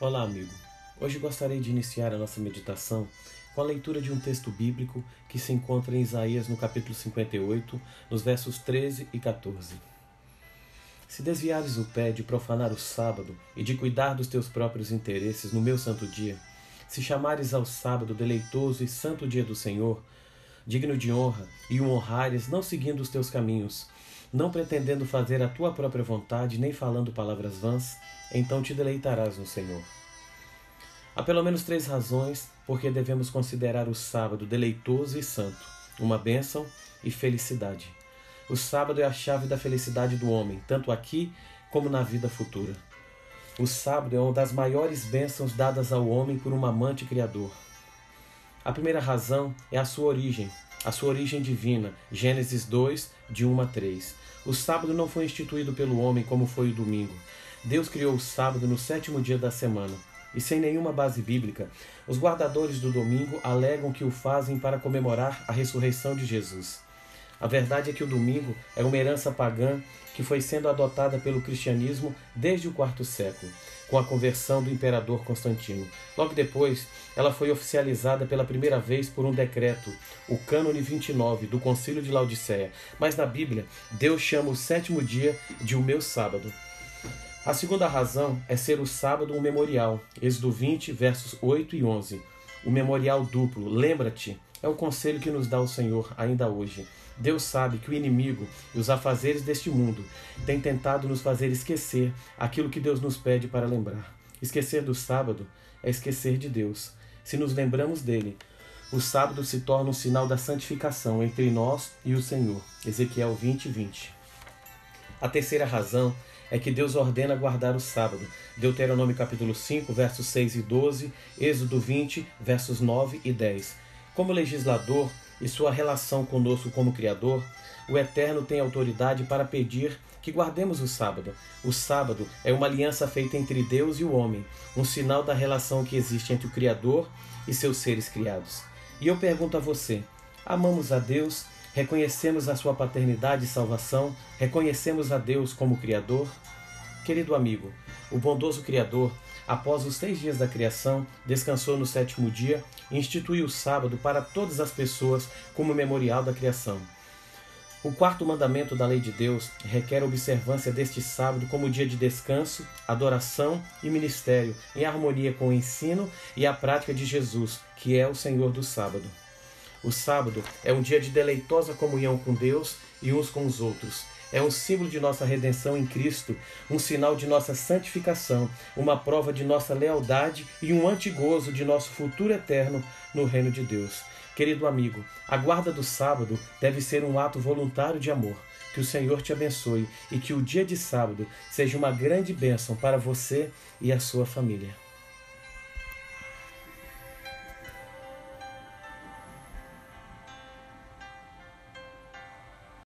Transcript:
Olá, amigo. Hoje gostaria de iniciar a nossa meditação com a leitura de um texto bíblico que se encontra em Isaías no capítulo 58, nos versos 13 e 14. Se desviares o pé de profanar o sábado e de cuidar dos teus próprios interesses no meu santo dia, se chamares ao sábado deleitoso e santo dia do Senhor, digno de honra, e o honrares não seguindo os teus caminhos, não pretendendo fazer a tua própria vontade, nem falando palavras vãs, então te deleitarás no Senhor. Há pelo menos três razões por que devemos considerar o sábado deleitoso e santo, uma bênção e felicidade. O sábado é a chave da felicidade do homem, tanto aqui como na vida futura. O sábado é uma das maiores bênçãos dadas ao homem por um amante criador. A primeira razão é a sua origem, a sua origem divina, Gênesis 2, de 1 a 3. O sábado não foi instituído pelo homem como foi o domingo. Deus criou o sábado no sétimo dia da semana. E sem nenhuma base bíblica, os guardadores do domingo alegam que o fazem para comemorar a ressurreição de Jesus. A verdade é que o domingo é uma herança pagã que foi sendo adotada pelo cristianismo desde o quarto século, com a conversão do imperador Constantino. Logo depois, ela foi oficializada pela primeira vez por um decreto, o Cânone 29 do Concílio de Laodiceia. Mas na Bíblia, Deus chama o sétimo dia de o meu sábado. A segunda razão é ser o sábado um memorial. Êxodo 20, versos 8 e 11. O memorial duplo, lembra-te, é o conselho que nos dá o Senhor ainda hoje. Deus sabe que o inimigo e os afazeres deste mundo têm tentado nos fazer esquecer aquilo que Deus nos pede para lembrar. Esquecer do sábado é esquecer de Deus. Se nos lembramos dele, o sábado se torna um sinal da santificação entre nós e o Senhor. Ezequiel 20, 20. A terceira razão é que Deus ordena guardar o sábado. Deuteronômio capítulo 5, versos 6 e 12, Êxodo 20, versos 9 e 10. Como legislador, e sua relação conosco como Criador, o Eterno tem autoridade para pedir que guardemos o sábado. O sábado é uma aliança feita entre Deus e o homem, um sinal da relação que existe entre o Criador e seus seres criados. E eu pergunto a você: amamos a Deus? Reconhecemos a sua paternidade e salvação? Reconhecemos a Deus como Criador? Querido amigo, o bondoso Criador após os seis dias da criação, descansou no sétimo dia e instituiu o sábado para todas as pessoas como memorial da criação. O quarto mandamento da lei de Deus requer a observância deste sábado como dia de descanso, adoração e ministério, em harmonia com o ensino e a prática de Jesus, que é o Senhor do sábado. O sábado é um dia de deleitosa comunhão com Deus e uns com os outros é um símbolo de nossa redenção em Cristo, um sinal de nossa santificação, uma prova de nossa lealdade e um antigozo de nosso futuro eterno no reino de Deus. Querido amigo, a guarda do sábado deve ser um ato voluntário de amor. Que o Senhor te abençoe e que o dia de sábado seja uma grande bênção para você e a sua família.